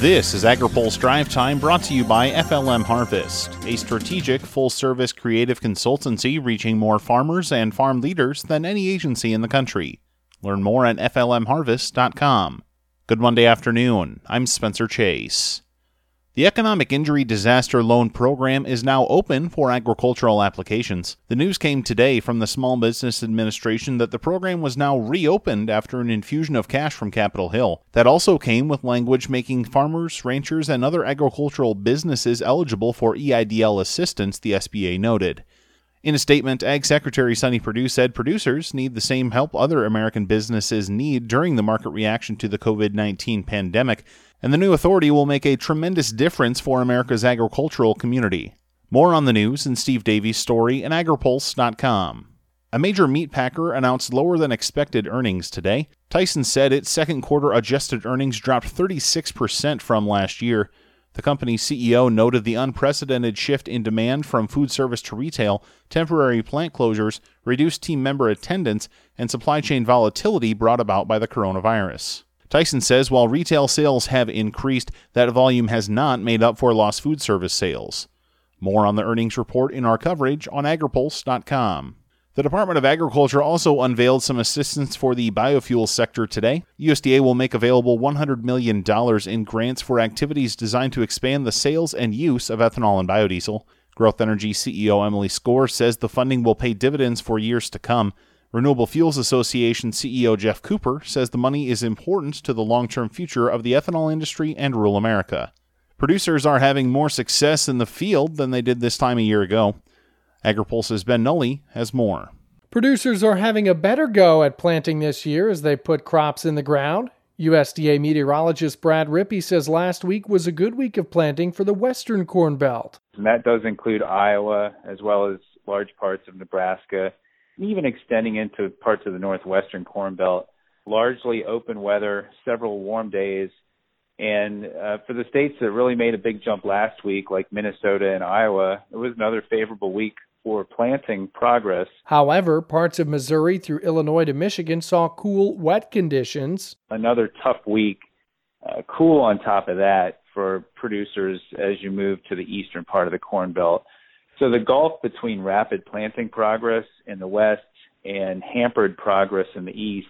This is AgriPulse Drive Time brought to you by FLM Harvest, a strategic full service creative consultancy reaching more farmers and farm leaders than any agency in the country. Learn more at FLMHarvest.com. Good Monday afternoon. I'm Spencer Chase. The Economic Injury Disaster Loan Program is now open for agricultural applications. The news came today from the Small Business Administration that the program was now reopened after an infusion of cash from Capitol Hill. That also came with language making farmers, ranchers, and other agricultural businesses eligible for EIDL assistance, the SBA noted. In a statement, Ag Secretary Sonny Perdue said producers need the same help other American businesses need during the market reaction to the COVID 19 pandemic and the new authority will make a tremendous difference for America's agricultural community. More on the news in Steve Davies' story at agripulse.com. A major meat packer announced lower than expected earnings today. Tyson said its second quarter adjusted earnings dropped 36% from last year. The company's CEO noted the unprecedented shift in demand from food service to retail, temporary plant closures, reduced team member attendance, and supply chain volatility brought about by the coronavirus. Tyson says while retail sales have increased, that volume has not made up for lost food service sales. More on the earnings report in our coverage on agripulse.com. The Department of Agriculture also unveiled some assistance for the biofuel sector today. USDA will make available $100 million in grants for activities designed to expand the sales and use of ethanol and biodiesel. Growth Energy CEO Emily Skor says the funding will pay dividends for years to come. Renewable Fuels Association CEO Geoff Cooper says the money is important to the long term future of the ethanol industry and rural America. Producers are having more success in the field than they did this time a year ago. AgriPulse's Ben Nuelle has more. Producers are having a better go at planting this year as they put crops in the ground. USDA meteorologist Brad Rippey says last week was a good week of planting for the western corn belt. And that does include Iowa as well as large parts of Nebraska even extending into parts of the northwestern Corn Belt. Largely open weather, several warm days, and uh, for the states that really made a big jump last week, like Minnesota and Iowa, it was another favorable week for planting progress. However, parts of Missouri through Illinois to Michigan saw cool, wet conditions. Another tough week, uh, cool on top of that for producers as you move to the eastern part of the Corn Belt. So the gulf between rapid planting progress in the west and hampered progress in the east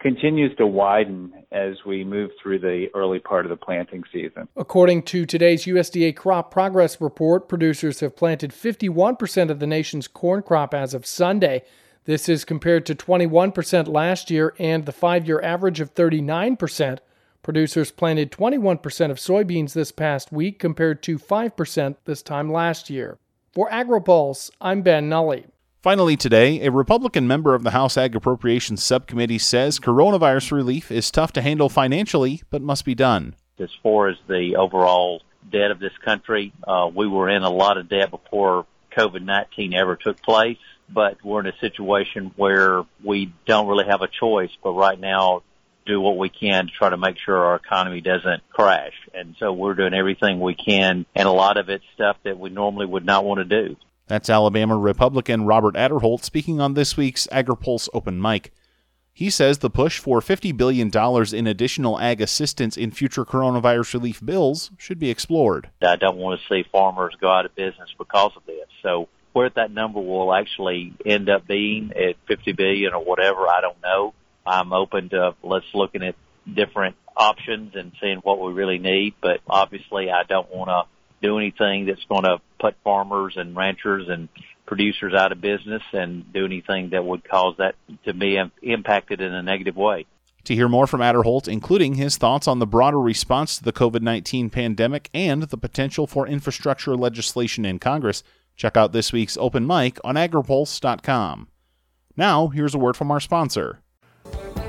continues to widen as we move through the early part of the planting season. According to today's USDA crop progress report, producers have planted 51% of the nation's corn crop as of Sunday. This is compared to 21% last year and the five year average of 39%. Producers planted 21% of soybeans this past week compared to 5% this time last year. For AgriPulse, I'm Ben Nuelle. Finally, today, a Republican member of the House Ag Appropriations Subcommittee says coronavirus relief is tough to handle financially, but must be done. As far as the overall debt of this country, uh, we were in a lot of debt before COVID-19 ever took place, but we're in a situation where we don't really have a choice. But right now, do what we can to try to make sure our economy doesn't crash. And so we're doing everything we can, and a lot of it's stuff that we normally would not want to do. That's Alabama Republican Robert Aderholt speaking on this week's AgriPulse Open Mic. He says the push for $50 billion in additional ag assistance in future coronavirus relief bills should be explored. I don't want to see farmers go out of business because of this. So where that number will actually end up being at 50 billion or whatever, I don't know. I'm open to let's looking at different options and seeing what we really need. But obviously, I don't want to do anything that's going to put farmers and ranchers and producers out of business and do anything that would cause that to be impacted in a negative way. To hear more from Aderholt, including his thoughts on the broader response to the COVID 19 pandemic and the potential for infrastructure legislation in Congress, check out this week's open mic on agripulse.com. Now, here's a word from our sponsor.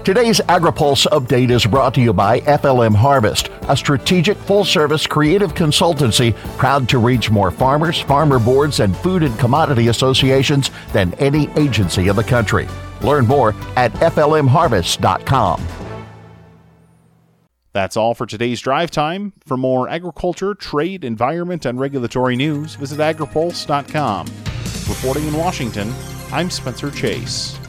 Today's AgriPulse update is brought to you by FLM Harvest, a strategic full service creative consultancy proud to reach more farmers, farmer boards, and food and commodity associations than any agency in the country. Learn more at FLMHarvest.com. That's all for today's drive time. For more agriculture, trade, environment, and regulatory news, visit agripulse.com. Reporting in Washington, I'm Spencer Chase.